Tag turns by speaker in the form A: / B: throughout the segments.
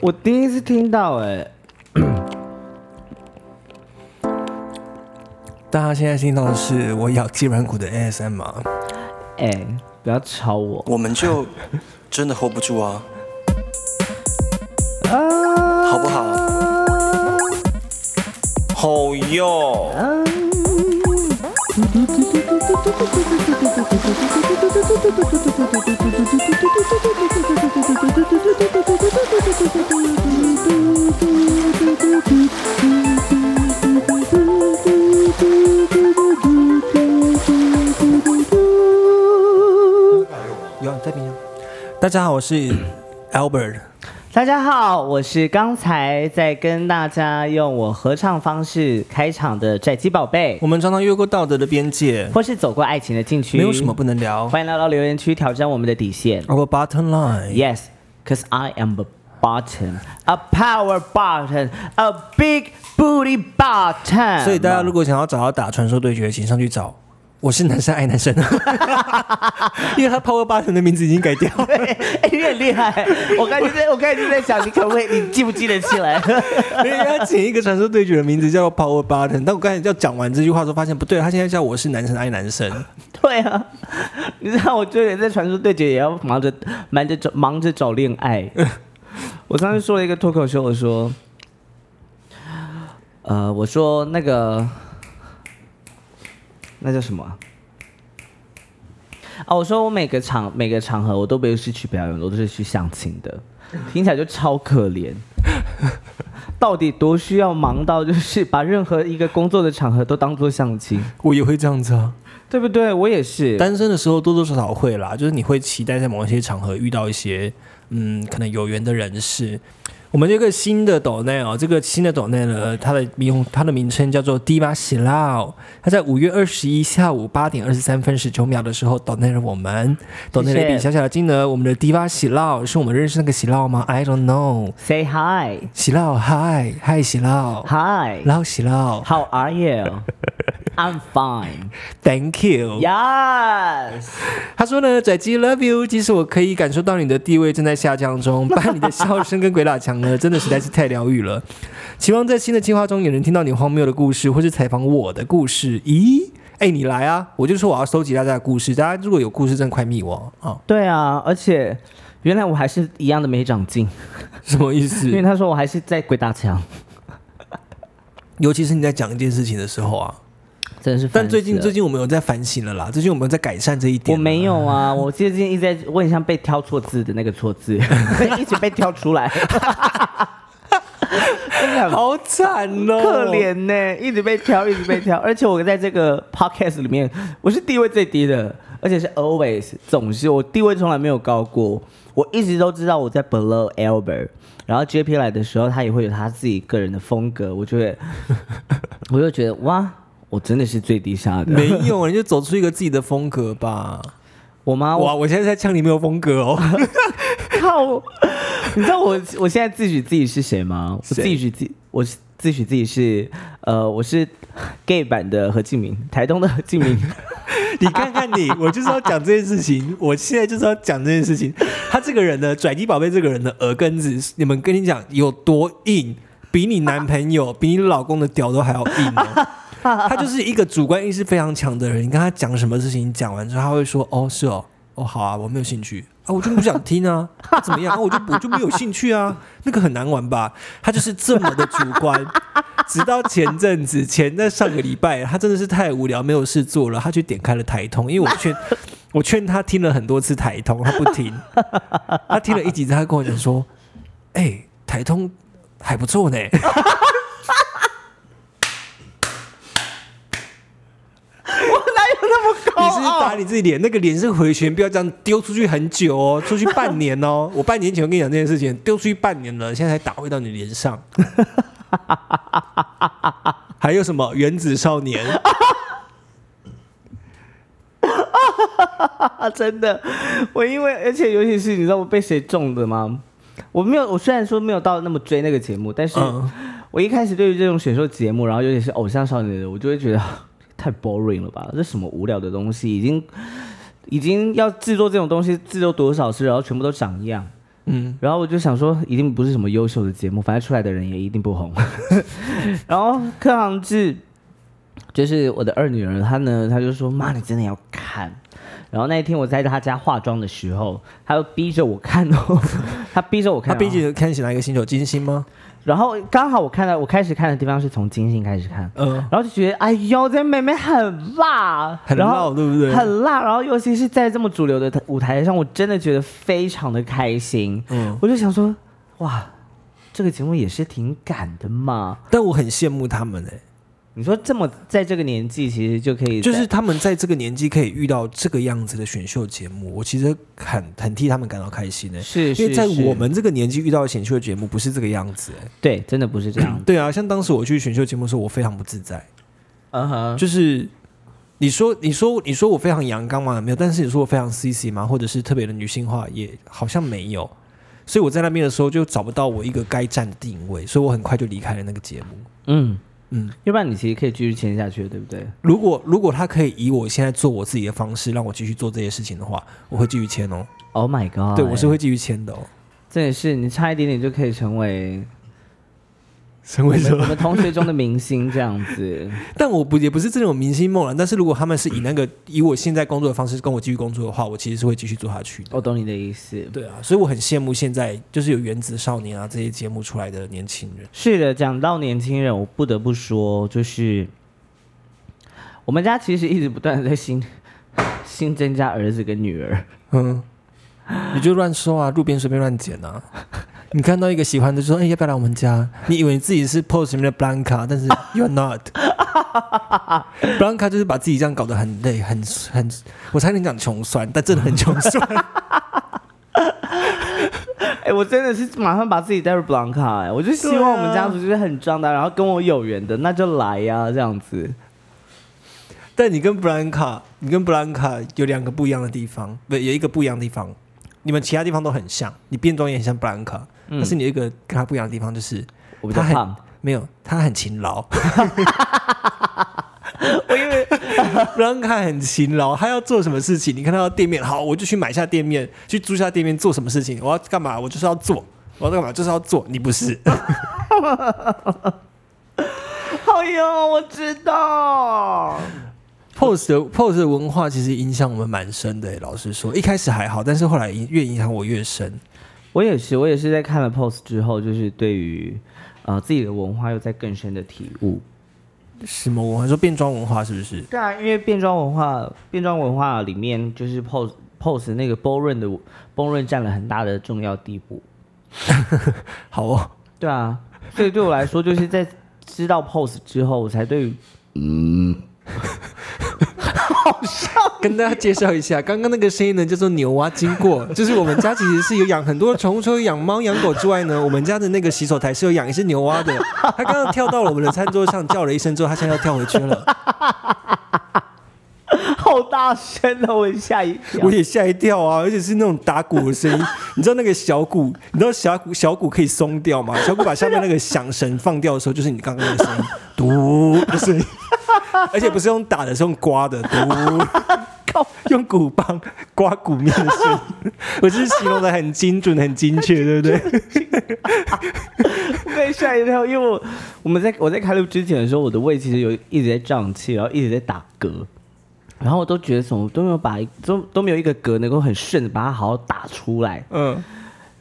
A: 我第一次听到哎、
B: 大家现在听到的是我咬鸡软骨的 ASM 啊，
A: 哎、不要吵我。
B: 我们就 真的 hold 不住啊，
A: 啊！
B: 好不好？好哟，家好，我是 Albert。
A: 大家好，我是刚才在跟大家用我合唱方式开场的拽鸡宝贝，
B: 我们常常越过道德的边界，
A: 或是走过爱情的禁区，
B: 没有什么不能聊。
A: 欢迎来到留言区挑战我们的底线。
B: Our bottom
A: line，Yes, cause I am a bottom, a power bottom, a big booty bottom。
B: 所以大家如果想要找到打传说对决，请上去找。我是男生爱男生，因为他 Power Button 的名字已经改掉 了。
A: 哎、你很厉害！我刚才在，我刚才就在想，你可不可以，你记不记得起来？
B: 因为他请一个传说对决的名字叫做 Power Button，但我刚才要讲完这句话之后，发现不对，他现在叫我是男生爱男生。
A: 对啊，你知道我就连在传说对决也要忙着忙着找忙着找恋爱。我上次说了一个脱口秀，我说，呃，我说那个那叫什么啊？啊，我说我每个场每个场合我都不是去表演，我都是去相亲的，听起来就超可怜。到底多需要忙到就是把任何一个工作的场合都当做相亲，
B: 我也会这样子啊，
A: 对不对？我也是。
B: 单身的时候多多少少会啦，就是你会期待在某一些场合遇到一些嗯可能有缘的人士。我们这个新的抖内哦，这个新的抖内呢，它的名它的名称叫做迪马喜 lau 它在五月二十一下午八点二十三分十九秒的时候抖内了我们，抖内了一笔小小的金额。我们的迪马喜 lau 是我们认识那个喜 lau 吗？I don't know。
A: Say hi,
B: 喜 lau 嗨嗨喜 lau
A: hi.
B: 老喜 lau
A: How are you? I'm fine.
B: Thank you。
A: Yes.
B: 他说呢，仔鸡 love you，即使我可以感受到你的地位正在下降中，把你的笑声跟鬼打墙呢，真的实在是太疗愈了。希望在新的计划中也能听到你荒谬的故事，或是采访我的故事。咦，哎，你来啊！我就说我要收集大家的故事，大家如果有故事，真的快密我啊！
A: 对啊，而且原来我还是一样的没长进，
B: 什么意思
A: 因？为他说我还是在鬼打墙，
B: 尤其是你在讲一件事情的时候啊。
A: 真的是
B: 最近最近我们有在反省了啦，最近我们有在改善这一点。
A: 我没有啊，我最近一直在，我很像被挑错字的那个错字，一直被挑出来，真的很
B: 好惨哦，
A: 可怜呢、一直被挑，一直被挑，而且我在这个 podcast 里面，我是地位最低的，而且是 always 总是我地位从来没有高过，我一直都知道我在 below Albert，然后 JP 来的时候，他也会有他自己个人的风格，我就会，我就觉得哇，我真的是最低下的，
B: 没有，你就走出一个自己的风格吧。
A: 我吗？
B: 哇，
A: 我
B: 我现在在呛你没有风格哦。
A: 靠，你知道我我现在自诩自己是谁吗？我自
B: 谁
A: 诩自我是自诩自己是呃，我是 gay 版的何敬明，台东的何敬明。
B: 你看看你，我就是要讲这件事情，我现在就是要讲这件事情。他这个人呢，拽鸡宝贝这个人的耳根子，你们跟你讲有多硬，比你男朋友、比你老公的屌都还要硬哦。他就是一个主观意识非常强的人，你跟他讲什么事情，讲完之后他会说：“哦，是哦，哦，好啊，我没有兴趣啊，我就不想听啊，啊怎么样？啊，我就我就没有兴趣啊，那个很难玩吧？”他就是这么的主观。直到前阵子，前在上个礼拜，他真的是太无聊，没有事做了，他去点开了台通，因为我劝 我劝他听了很多次台通，他不听，他听了一集，他跟我讲说：“哎、台通还不错呢。”
A: 哪有那么高
B: 你是打你自己脸，那个脸是回旋，不要这样丢出去很久哦，出去半年哦。我半年前我跟你讲这件事情，丢出去半年了，现在才打回到你脸上。还有什么原子少年？
A: 啊！真的，我因为而且尤其是你知道我被谁中的吗？我没有，我虽然说没有到那么追那个节目，但是
B: 嗯
A: 我一开始对于这种选秀节目，然后尤其是偶像少年的，我就会觉得太 boring 了吧？这什么无聊的东西，已经已经要制作这种东西，制作多少次，然后全部都长一样。
B: 嗯，
A: 然后我就想说，一定不是什么优秀的节目，反正出来的人也一定不红。然后柯航志就是我的二女儿，她呢，她就说：“妈，你真的要看。”然后那一天我在她家化妆的时候，她就逼着我看哦，她逼着我看，
B: 她逼着看起来一个星球金星吗？
A: 然后刚好我看到我开始看的地方是从金星开始看，
B: 嗯，
A: 然后就觉得哎呦，这妹妹很辣，
B: 很辣，对不对？
A: 很辣，然后尤其是在这么主流的舞台上，我真的觉得非常的开心。
B: 嗯，
A: 我就想说，哇，这个节目也是挺赶的嘛。
B: 但我很羡慕他们哎、
A: 你说这么在这个年纪，其实就可以，
B: 就是他们在这个年纪可以遇到这个样子的选秀节目，我其实很很替他们感到开心的、
A: 是是
B: 因为在我们这个年纪遇到的选秀节目不是这个样子哎、
A: 对，真的不是这样。
B: 对啊，像当时我去选秀节目的时候，我非常不自在，
A: 嗯哼，
B: 就是你说你说你说我非常阳刚吗？没有，但是你说我非常 CC 吗？或者是特别的女性化，也好像没有。所以我在那边的时候就找不到我一个该站的定位，所以我很快就离开了那个节目。
A: 嗯，
B: 嗯，
A: 要不然你其实可以继续签下去，对不对？
B: 如果如果他可以以我现在做我自己的方式让我继续做这些事情的话，我会继续签哦。
A: Oh my god！
B: 对，我是会继续签的哦。
A: 这也是你差一点点就可以成为
B: 成为
A: 我们我们同学中的明星这样子。
B: 但我不也不是这种明星梦了。但是如果他们是以那个以我现在工作的方式跟我继续工作的话，我其实是会继续做下去的。
A: 我懂你的意思。
B: 对啊，所以我很羡慕现在就是有原子少年啊这些节目出来的年轻人。
A: 是的，讲到年轻人，我不得不说，就是我们家其实一直不断的在新 新增加儿子跟女儿。
B: 嗯，你就乱说啊，路边随便乱捡啊。你看到一个喜欢的就说：“哎、要不要来我们家？” 你以为你自己是 Pose 里面的 Blanca，但是 You're not。Blanca 就是把自己这样搞得很累，很很，我差点讲穷酸，但真的很穷酸。
A: 哎、我真的是马上把自己带入 Blanca，哎、我就希望我们家族就是很壮大，然后跟我有缘的，那就来呀、这样子。
B: 但你跟 Blanca，你跟 Blanca 有两个不一样的地方，不，有一个不一样的地方。你们其他地方都很像，你变装也很像 Blanca，、但是你有一个跟他不一样的地方，就是
A: 我比较
B: 他很
A: 胖，
B: 没有，他很勤劳。
A: 我因为
B: Blanca 很勤劳，他要做什么事情，你看他到店面，好，我就去买下店面，去租下店面做什么事情，我要干嘛，我就是要做，我要干嘛，就是要做。你不是，
A: 好哟，我知道。
B: Pose 的 Pose 的文化其实影响我们蛮深的。老实说，一开始还好，但是后来越影响我越深。
A: 我也是，我也是在看了 Pose 之后，就是对于呃自己的文化又在更深的体悟。
B: 什么文化？说变装文化是不是？
A: 对啊，因为变装文化，变装文化里面就是 pose pose 那个 b o 润的 b o 润占了很大的重要地步。
B: 好哦，
A: 对啊，所以对我来说，就是在知道 pose 之后，我才对于
B: 跟大家介绍一下，刚刚那个声音呢叫做牛蛙经过，就是我们家其实是有养很多宠物，除了养猫养狗之外呢，我们家的那个洗手台是有养一只牛蛙的。它刚刚跳到了我们的餐桌上，叫了一声之后，它现在要跳回去了。
A: 好大声哦，我吓一跳
B: 我。也吓一跳啊，而且是那种打鼓的声音。你知道那个小鼓，你知道小鼓小鼓可以松掉吗？小鼓把下面那个响绳放掉的时候，就是你刚刚那个声音，嘟的声音，而且不是用打的，是用刮的，嘟。用鼓棒刮鼓面的声音，我就是形容的很精准、很精确，对不对？
A: 我被吓一跳，因为我我们在我在开录之前的时候，我的胃其实有一直在胀气，然后一直在打嗝，然后我都觉得什么都没有把都都没有一个嗝能够很顺的把它好好打出来，
B: 嗯，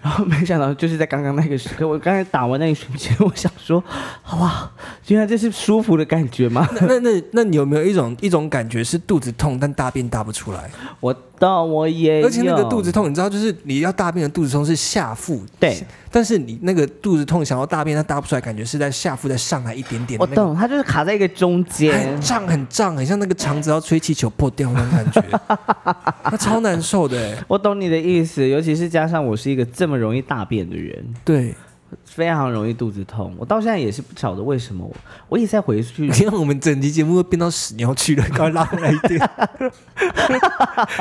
A: 然后没想到就是在刚刚那个时刻，我刚才打完那一瞬间，我想说，哇，原来这是舒服的感觉吗？
B: 那那那那你有没有一种一种感觉是肚子痛，但大便大不出来？
A: 我到我也有，
B: 而且那个肚子痛，你知道，就是你要大便的肚子痛是下腹，
A: 对，
B: 但是你那个肚子痛想要大便，它大不出来，感觉是在下腹再上来一点点那个，
A: 我懂，它就是卡在一个中间。
B: 很。胀很胀，很像那个肠子要吹气球破掉那种感觉，它超难受的欸。
A: 我懂你的意思，尤其是加上我是一个这么容易大便的人，
B: 对，
A: 非常容易肚子痛。我到现在也是不晓得为什么我，我一直在回去
B: 你看我们整集节目都变到屎尿去了，赶快拉回来一点。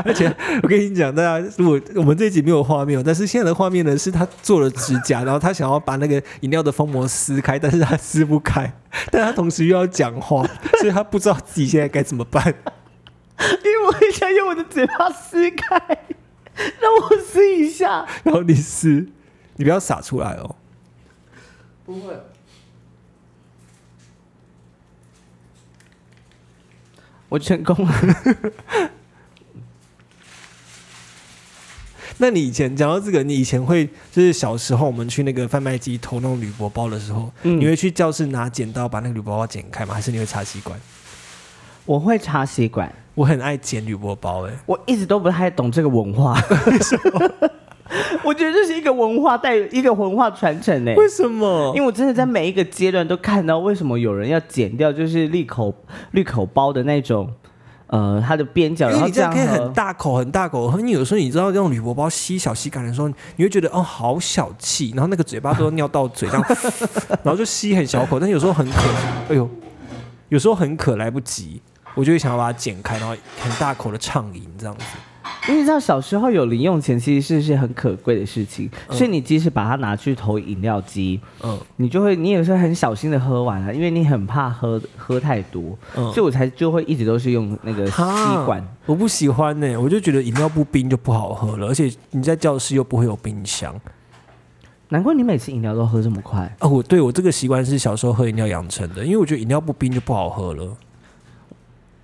B: 而且我跟你讲，大家如果我们这一集没有画面哦，但是现在的画面呢是他做了指甲，然后他想要把那个饮料的封膜撕开，但是他撕不开，但他同时又要讲话，所以他不知道自己现在该怎么办。
A: 因为我很想用我的嘴巴撕开，让我撕一下。
B: 然后你撕，你不要洒出来哦。
A: 不会。我成功了。
B: 那你以前讲到这个，你以前会就是小时候我们去那个贩卖机偷那种铝箔包的时候，
A: 嗯
B: 你会去教室拿剪刀把那个铝箔包剪开吗？还是你会插吸管？
A: 我会插吸管，
B: 我很爱剪铝箔包、欸，
A: 我一直都不太懂这个文化。我觉得这是一个文化带一个文化传承呢、
B: 为什么？
A: 因为我真的在每一个阶段都看到为什么有人要剪掉，就是利口绿口包的那种，呃，它的边角，然后这样
B: 可以很大口很大口喝，你有时候你知道用铝箔包吸小吸感的时候，你会觉得哦好小气，然后那个嘴巴都尿到嘴上，然后就吸很小口，但有时候很渴，哎呦，有时候很渴来不及，我就会想要把它剪开，然后很大口的畅饮这样子。
A: 因为你知道小时候有零用钱其实是是很可贵的事情，所以你即使把它拿去投饮料机，
B: 嗯
A: 你就会你也是很小心的喝完了，因为你很怕喝喝太多，
B: 嗯
A: 所以我才就会一直都是用那个吸管。
B: 我不喜欢呢、我就觉得饮料不冰就不好喝了，而且你在教室又不会有冰箱。
A: 难怪你每次饮料都喝这么快。
B: 哦，我对我这个习惯是小时候喝饮料养成的，因为我觉得饮料不冰就不好喝了。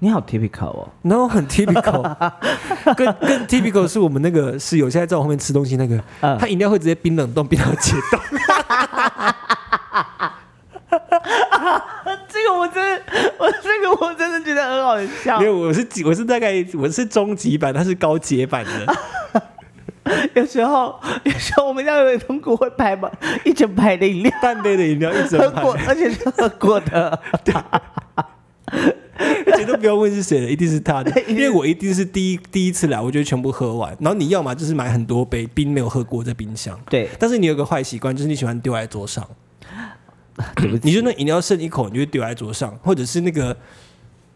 A: 你好 typical 哦，
B: 然后很 typical，更更 typical 是我们那个室友现在在我后面吃东西那个，
A: 嗯
B: 他饮料会直接冰冷冻冰到解冻。
A: 这个我真的，我这个我真的觉得很好笑
B: 因为。我是几我是大概我是中级版，他是高阶版的。
A: 有时候，有时候我们家有同股会排满一整排的饮料，
B: 半杯的饮料一
A: 喝
B: 整
A: 过
B: 盘，，
A: 而且是喝过的。
B: 而且都不要问是谁的，一定是他的，因为我一定是第一第一次来，我就全部喝完。然后你要嘛就是买很多杯冰没有喝过在冰箱，
A: 对，
B: 但是你有个坏习惯，就是你喜欢丢在桌上。
A: 对不起，
B: 你就那饮料剩一口，你就会丢在桌上，或者是那个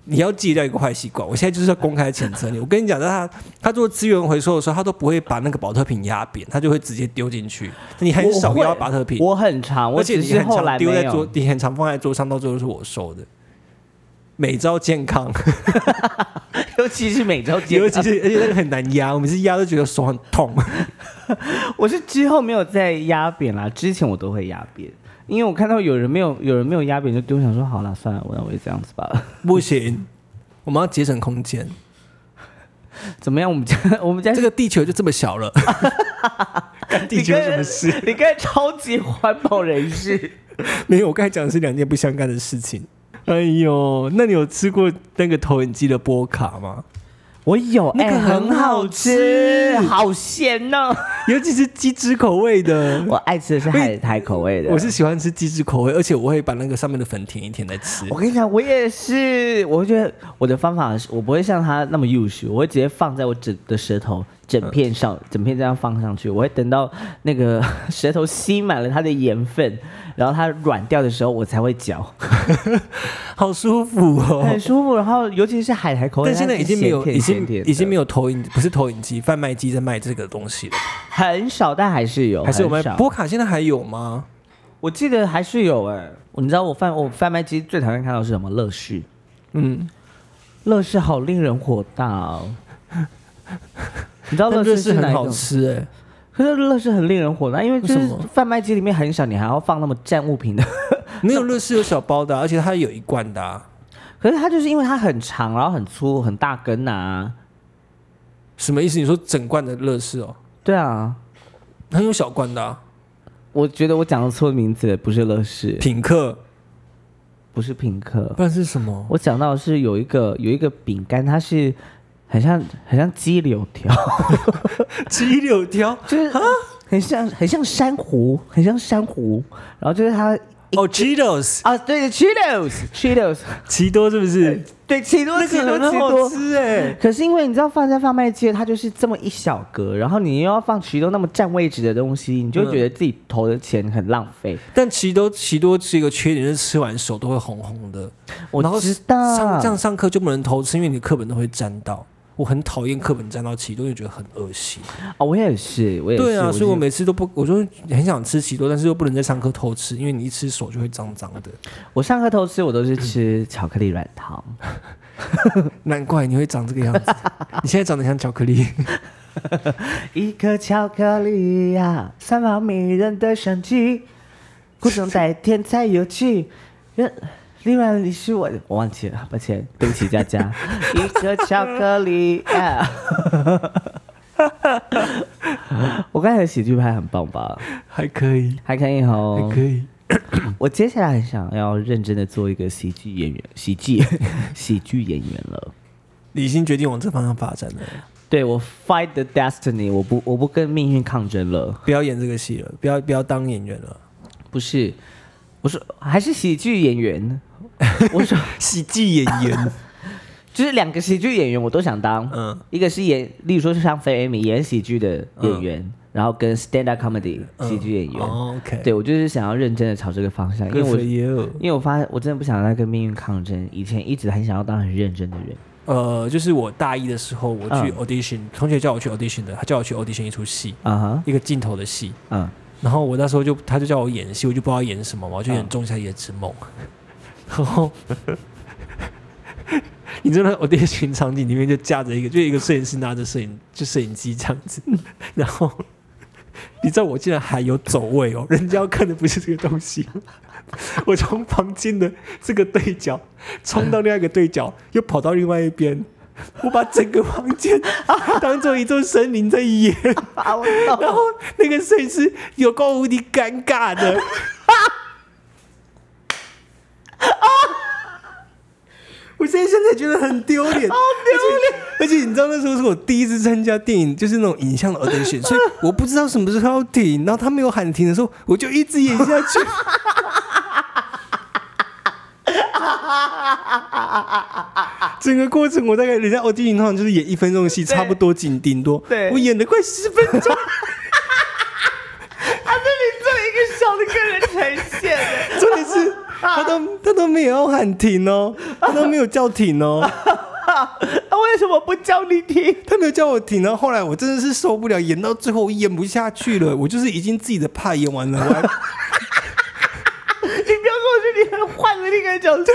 B: 你要戒掉一个坏习惯。我现在就是要公开谴责你。我跟你讲，他他做资源回收的时候，他都不会把那个保特瓶压扁，他就会直接丢进去。你很少
A: 我会
B: 压保特瓶，
A: 我很长，我
B: 而且
A: 只是
B: 你很常
A: 后来
B: 丢在桌
A: 有，。
B: 你很常放在桌上，到最后是我收的。每招 健康，
A: 尤其是每周健康，
B: 尤其是而且那个很难压，我每次压都觉得手很痛。
A: 我是之后没有再压扁啦，之前我都会压扁，因为我看到有人没有有人没有压扁就丢，我想说好了算了，我那我也这样子吧。
B: 不行，我们要节省空间。
A: 怎么样？我们家我们家
B: 这个地球就这么小了，干地球有什么事？
A: 你刚才超级环保人士。
B: 没有，我刚才讲的是两件不相干的事情。哎呦，那你有吃过那个投影机的波卡吗？
A: 我有，
B: 那个
A: 哎
B: 很好
A: 好
B: 吃
A: 好咸呢、
B: 尤其是鸡汁口味的。
A: 我爱吃的是海苔口味的。
B: 我是喜欢吃鸡汁口味，而且我会把那个上面的粉舔一舔再吃。
A: 我跟你讲，我也是。我觉得我的方法是，我不会像他那么幼稚，我会直接放在我整的舌头整片上，整片这样放上去。我会等到那个 舌头吸满了它的盐分，然后它软掉的时候，我才会嚼，
B: 好舒服哦
A: 很。舒服。然后尤其是海苔口味，
B: 但现在已经没有，已经已经没
A: 有
B: 有投影，不是投影机，贩卖机在卖这个东西了。
A: 很少，但还是有，
B: 还是有卖波卡？现在还有吗？
A: 我记得还是有哎、你知道我贩我贩卖机最讨厌看到是什么？乐事，
B: 嗯，
A: 乐事好令人火大哦。你知道乐事是
B: 很好？吃哎。
A: 可是乐事很令人火大，因为就是
B: 为什么
A: 贩卖机里面很小，你还要放那么占物品的。
B: 没有乐事有小包的啊、而且它有一罐的、啊。
A: 可是它就是因为它很长，然后很粗，很大根呐、
B: 什么意思？你说整罐的乐事哦？
A: 对啊，
B: 很有小罐的、啊。
A: 我觉得我讲的错名字，不是乐事，
B: 品客，
A: 不是品客。
B: 不然是什么？
A: 我讲到的是有一个有一个饼干，它是很像很像鸡柳条，
B: 鸡柳条
A: 就是啊很像很像珊瑚，很像珊瑚。然后就是它
B: 哦，Cheetos，
A: 啊，对，Cheetos，Cheetos，
B: 奇多是不是？
A: 对，奇多，
B: 那
A: 奇多，
B: 个很好
A: 奇多。
B: 吃哎。
A: 可是因为你知道放在贩卖机，它就是这么一小格，然后你又要放奇多那么占位置的东西，你就会觉得自己投的钱很浪费。
B: 但奇多奇多是一个缺点，就是吃完手都会红红的。
A: 我知道，
B: 上这样上课就不能偷吃，因为你课本都会沾到。我很讨厌课本沾到奇多，就觉得很恶心。
A: 啊，我也是，我也是。
B: 对啊，所以我每次都不，我就很想吃奇多，但是又不能在上课偷吃，因为你一吃手就会脏脏的。
A: 我上课偷吃，我都是吃巧克力软糖。
B: 难怪你会长这个样子，你现在长得像巧克力。
A: 一颗巧克力呀，散发迷人的香气，苦中带甜才有趣。原另外你是我，我忘记了，抱歉，对不起佳佳。一个巧克力呀，我刚才的喜剧拍很棒吧？
B: 还可以，
A: 还可以哦
B: 还。可以。
A: 我接下来很想要认真的做一个喜剧演员，喜剧 喜剧演员了。
B: 你已经决定往这方向发展了，
A: 对我 fight the destiny，我不我不跟命运抗争了。
B: 不要演这个戏了，不要不要当演员了。
A: 不是，我说还是喜剧演员。我说
B: 喜剧演员，
A: 就是两个喜剧演员我都想当，
B: 嗯。
A: 一个是演，例如说是像菲艾米演喜剧的演员，然后跟 stand up comedy
B: 嗯。
A: 喜剧演员。
B: 哦，OK，
A: 对我就是想要认真的朝这个方向，因为我因为我发现我真的不想再跟命运抗争。以前一直很想要当很认真的人，
B: 呃，就是我大一的时候，我去
A: 嗯。
B: audition，、同学叫我去 audition 的，他叫我去 audition 一出戏，
A: 啊哈，
B: 一个镜头的戏。
A: 嗯，
B: 然后我那时候就，他就叫我演戏，我就不知道演什么嘛，我就演
A: 嗯《
B: 仲夏夜之梦》。然后，你知道 audition 场景里面就架着一个，就一个摄影师拿着摄影，就摄影机这样子。然后，你知道我竟然还有走位哦，人家要看的不是这个东西。我从房间的这个对角冲到另外一个对角，又跑到另外一边，我把整个房间当做一座森林在演。然后那个摄影师有够无敌尴尬的。我现在现在觉得很丢脸，好丢脸！而且你知道那时候是我第一次参加电影，就是那种影像的 audition，所以我不知道什么时候要停。然后他没有喊停的时候，我就一直演下去。整个过程我大概人家 audition 通常就是演一分钟的戏，差不多顶顶多，
A: 对
B: 我演了快十分钟。
A: 他这里做一个小的个人呈现，
B: 重点是他都他都没有喊停哦，他都没有叫停哦，
A: 他为什么不叫你停？
B: 他没有叫我停。然后后来我真的是受不了，演到最后我演不下去了，我就是已经自己的怕演完了，我还
A: 你不要跟我说你很换了另一个角色，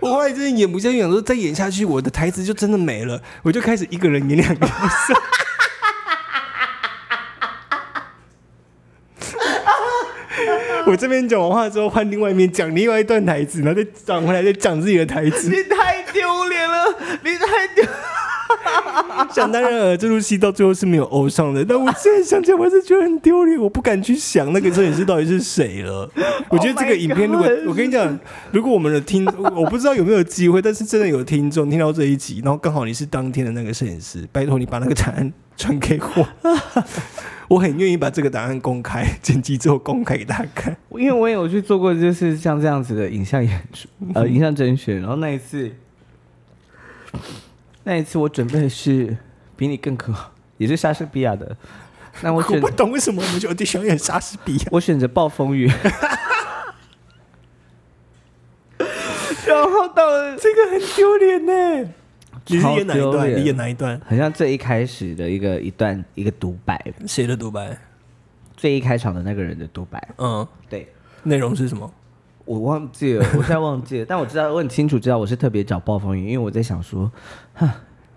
B: 我后来真的演不下去，想说再演下去我的台词就真的没了，我就开始一个人演两个角色。我这边讲完话之后，换另外一面讲另外一段台词，然后再转回来再讲自己的台词。
A: 你太丢脸了，你太丢。
B: 想当然尔，这出戏到最后是没有欧上的，但我现在想起来，我还是觉得很丢脸，我不敢去想那个摄影师到底是谁了。我觉得这个影片，如果
A: Oh
B: 我跟你讲，如果我们的听，我不知道有没有机会，但是真的有听众听到这一集，然后刚好你是当天的那个摄影师，拜托你把那个答案传给我，我很愿意把这个答案公开，剪辑之后公开给大家看。
A: 因为我也有去做过，就是像这样子的影像演出，呃，影像甄选。然后那一次，那一次我准备的是比你更可，也是莎士比亚的。那我
B: 我不懂为什么我们就对想演莎士比亚。
A: 我选择暴风雨。然后到了
B: 这个很丢脸呢。你是演哪一段？你演哪一段？
A: 好像最一开始的一个一段一个独白，
B: 谁的独白？
A: 最一开场的那个人的独白。
B: 嗯，
A: 对，
B: 内容是什么？
A: 我忘记了，我现在忘记了，但我知道我很清楚知道我是特别找暴风雨，因为我在想说，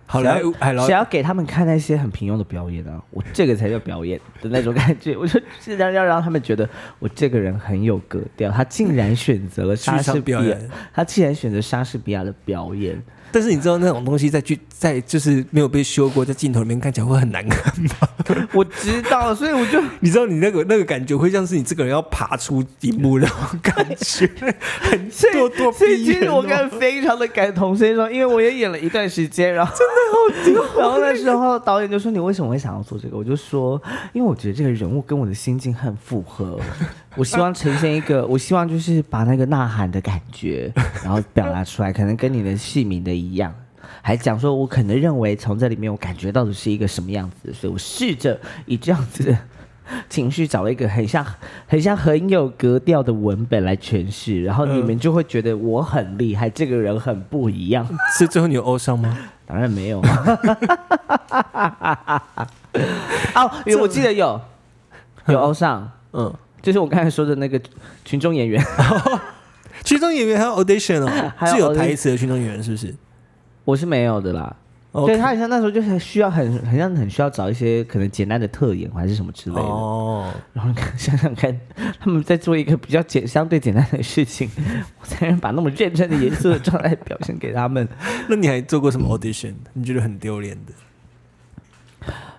B: 好
A: 谁要
B: 莱坞海
A: 谁要给他们看那些很平庸的表演啊？我这个才叫表演的那种感觉，我就尽量要让他们觉得我这个人很有格调。他竟然选择了莎士比亚他竟然选择莎士比亚的表演，
B: 但是你知道那种东西在剧在就是没有被修过，在镜头里面看起来会很难看吗？
A: 我知道，所以我就
B: 你知道你那个那个感觉会像是你这个人要爬出荧幕那种感觉，很
A: 所以
B: 咄咄
A: 所以其实我
B: 哦。
A: 感非常的感同身受，因为我也演了一段时间，然后真的好丢。然后那时候导演就说：“你为什么会想要做这个？”我就说：“因为我觉得这个人物跟我的心境很符合，我希望呈现一个，我希望就是把那个呐喊的感觉，然后表达出来，可能跟你的戏名的一样。”还讲说，我可能认为从这里面我感觉到的是一个什么样子，所以我试着以这样子的情绪找了一个很像、很像很有格调的文本来诠释，然后你们就会觉得我很厉害，这个人很不一样。
B: 是最后你有欧上吗？
A: 当然没有。哦，有我记得有有欧上，
B: 嗯，
A: 就是我刚才说的那个群众演员，
B: 群众演员还有 audition 哦，
A: 还有
B: 是有
A: audition
B: 台词的群众演员是不是？
A: 我是没有的啦。
B: OK
A: 对他好像那时候就是需要很很像很需要找一些可能简单的特演还是什么之类的。
B: 哦，
A: 然后你看想想看，他们在做一个比较简相对简单的事情，我才能把那么认真的严肃的状态表现给他们。
B: 那你还做过什么 audition？你觉得很丢脸的？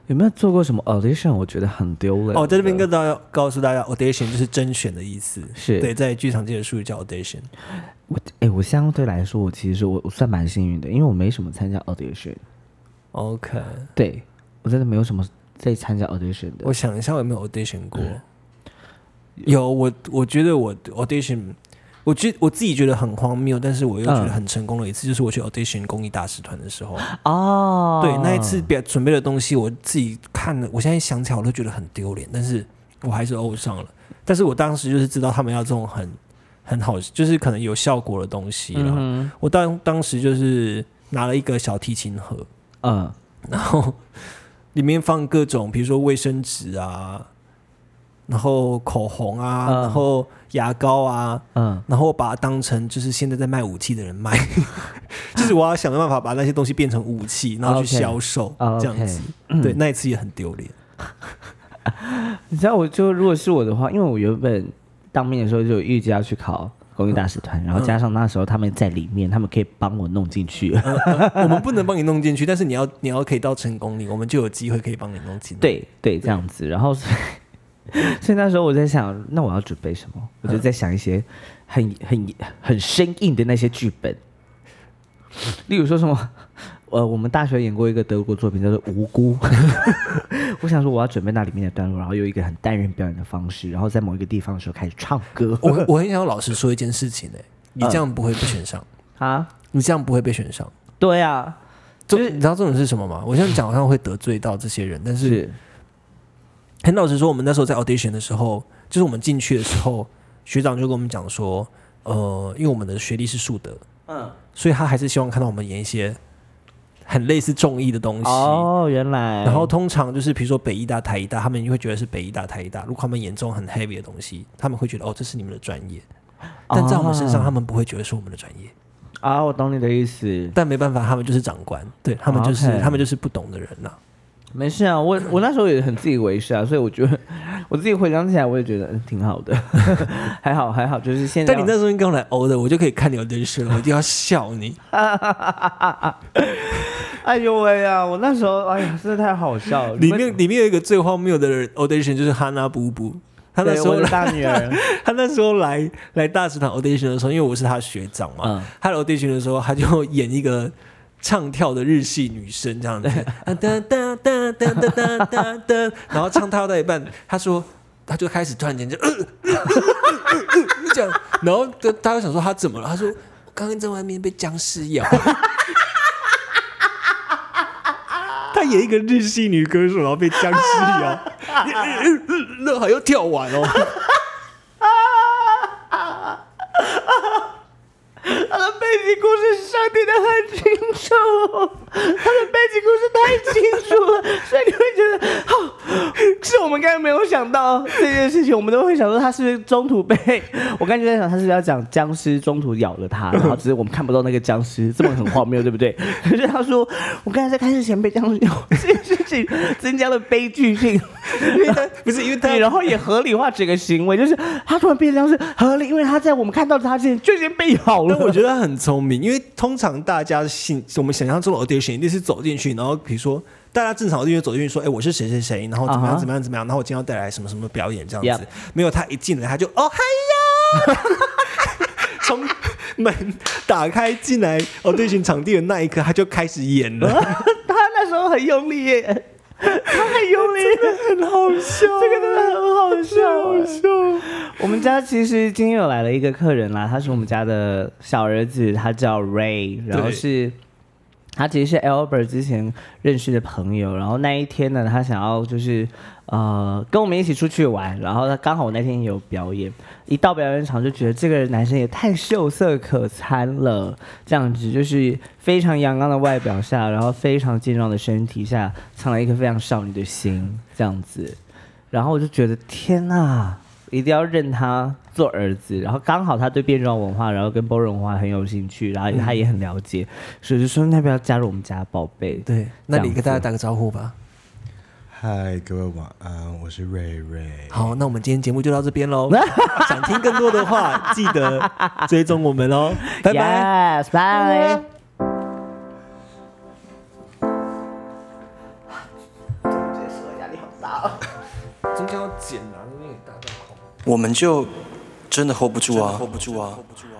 A: 有没有做过什么 audition？我觉得很丢脸。
B: 哦，在这边跟大家告诉大家，audition 就是甄选的意思，
A: 是
B: 对，在剧场界的术语叫 audition。
A: 我哎、我相对来说，我其实我我算蛮幸运的，因为我没什么参加 audition。
B: OK，
A: 对我真的没有什么在参加 audition 的。
B: 我想一下，我有没有 audition 过？有，我我觉得我 audition，我觉我自己觉得很荒谬，但是我又觉得
A: 嗯
B: 很成功的一次，就是我去 audition 公益大使团的时候，
A: 哦，
B: 对那一次表准备的东西，我自己看了，我现在想起来我都觉得很丢脸，但是我还是欧上了。但是我当时就是知道他们要这种很很好，就是可能有效果的东西了。
A: 嗯
B: 我当当时就是拿了一个小提琴盒，
A: 嗯
B: 然后 里面放各种，比如说卫生纸啊，然后口红啊，
A: 嗯
B: 然后牙膏啊，
A: 嗯
B: 然后把它当成就是现在在卖武器的人卖，就是我要想办法把那些东西变成武器，然后去
A: OK
B: 销售
A: 哦
B: 这样子。对，那一次也很丢脸。
A: 你知道，我就如果是我的话，因为我原本当兵的时候就有预计要去考公益大使团，然后加上那时候他们在里面，他们可以帮我弄进去。
B: 我们不能帮你弄进去，但是你要你要可以到成功里，我们就有机会可以帮你弄进来。
A: 对对，这样子。然后所以 所以那时候我在想，那我要准备什么？我就在想一些很很很生硬的那些剧本，例如说什么。呃，我们大学演过一个德国作品叫做《无辜》，我想说我要准备那里面的段落，然后用一个很单人表演的方式，然后在某一个地方的时候开始唱歌。
B: 我我很想要老实说一件事情呢、你
A: 嗯
B: 这样不会被选上，
A: 啊，
B: 你这样不会被选上。
A: 对啊，
B: 就
A: 就是
B: 你知道这种是什么吗？我现在讲好像会得罪到这些人，但是
A: 是
B: 很老实说，我们那时候在 audition 的时候，就是我们进去的时候，学长就跟我们讲说，呃，因为我们的学历是树德，
A: 嗯，
B: 所以他还是希望看到我们演一些很类似综艺的东西。
A: 哦，原来，
B: 然后通常就是比如说北医大、台医大，他们就会觉得是北医大、台医大。如果他们演这种很 heavy 的东西，他们会觉得哦，这是你们的专业。但在我们身上，
A: 哦
B: 他们不会觉得是我们的专业。
A: 啊，我懂你的意思。
B: 但没办法，他们就是长官，对他们就是、他们就是不懂的人呐、
A: 没事啊，我我那时候也很自以为是啊，所以我觉得 我自己回想起来，我也觉得嗯挺好的，还好还好，就是现在。
B: 但你那时候跟我来欧的，我就可以看你有人生了，我一定要笑你。
A: 哎呦喂呀，我那时候哎呀，真的太好笑了。
B: 里面里面有一个最荒谬的人 audition 就是哈娜布布，他那时候来
A: 大女儿，
B: 他那时候来来大食堂 audition 的时候，因为我是他学长嘛，
A: 嗯
B: 他的 audition 的时候，他就演一个唱跳的日系女生这样子，啊哒哒哒哒哒哒哒哒，然后唱跳到一半，他说。他就开始突然间就、呃呃呃呃呃这样，然后就大家想说他怎么了？他说我刚刚在外面被僵尸咬。他演一个日系女歌手，然后被僵尸咬，那还要跳完哦。
A: 他的背景故事设定的很清楚，他的背景故事太清楚了，所以你会觉得，哦，是我们刚才没有想到这件事情，我们都会想说他是不是中途被，我刚才就在想他是不是要讲僵尸中途咬了他，然后只是我们看不到那个僵尸，这么很荒谬，对不对？可是他说我刚才在开始前被僵尸咬，这件事情增加了悲剧性，因为他
B: 不是因为他
A: 对，然后也合理化整个行为，就是他突然变僵尸合理，因为他在我们看到他之前就已经被咬了。
B: 但我觉得他很聪明，因为通常大家信我们想象中的 audition 一定是走进去，然后比如说大家正常 audition 走进去说，哎、我是谁谁谁，然后怎么样怎么样怎么样，然后我今天要带来什么什么表演这样子。没有，他一进来他就哦嗨呀，从门打开进来 audition 场地的那一刻，他就开始演了。
A: 他那时候很用力耶，他很用力，
B: 很好笑，
A: 这个真的很好笑。好笑我们家其实今天有来了一个客人啦，他是我们家的小儿子，他叫 Ray，然后是。他其实是 Albert 之前认识的朋友，然后那一天呢，他想要就是呃跟我们一起出去玩，然后他刚好我那天也有表演，一到表演场就觉得这个男生也太秀色可餐了，这样子就是非常阳刚的外表下，然后非常健壮的身体下，藏了一颗非常少女的心，这样子，然后我就觉得天哪，一定要认他做儿子。然后刚好他对变装文化，然后跟包容文化很有兴趣，然后他也很了解，所以就说要不要加入我们家宝贝？
B: 对，那你跟大家打个招呼吧。
C: 嗨，各位晚安，我是瑞瑞。
B: 好，那我们今天节目就到这边喽。想听更多的话，记得追踪我们哦。拜拜。
A: Yes，拜。压力好大。
B: 中间要剪啊，因为大段空。
D: 我们就真的 hold 不住啊，hold 不住啊，hold 不住啊。